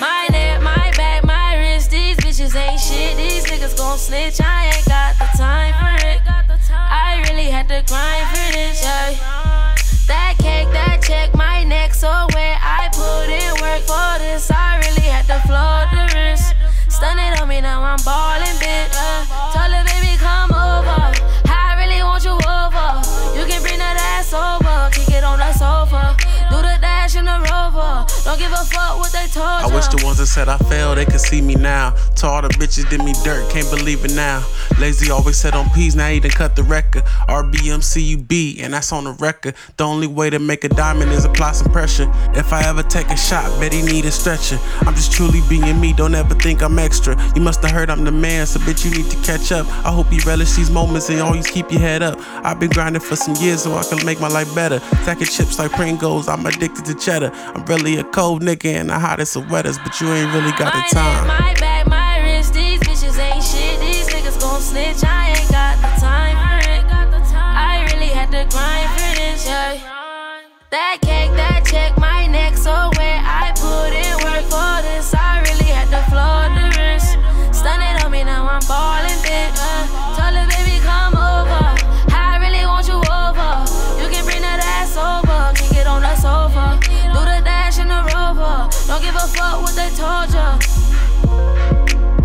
My neck, my back, my wrist, these bitches ain't shit. These niggas gon' snitch. I ain't got the time for it. I really had to Don't give a fuck what they told I wish the ones that said I failed, they could see me now. To all the bitches did me dirt, can't believe it now. Lazy always said on P's, now he done cut the record. RBMCUB, and that's on the record. The only way to make a diamond is apply some pressure. If I ever take a shot, bet he need a stretcher. I'm just truly being me, don't ever think I'm extra. You must have heard I'm the man, so bitch you need to catch up. I hope you relish these moments and always keep your head up. I've been grinding for some years so I can make my life better. Stacking chips like Pringles, I'm addicted to cheddar. I'm really a cold nigga and the hottest of wetters, but you ain't really got the My time. neck, my back, my wrist, these bitches ain't shit. These niggas gon' snitch, I ain't got the time for it. I really had to grind for this, yeah. That what they told ya.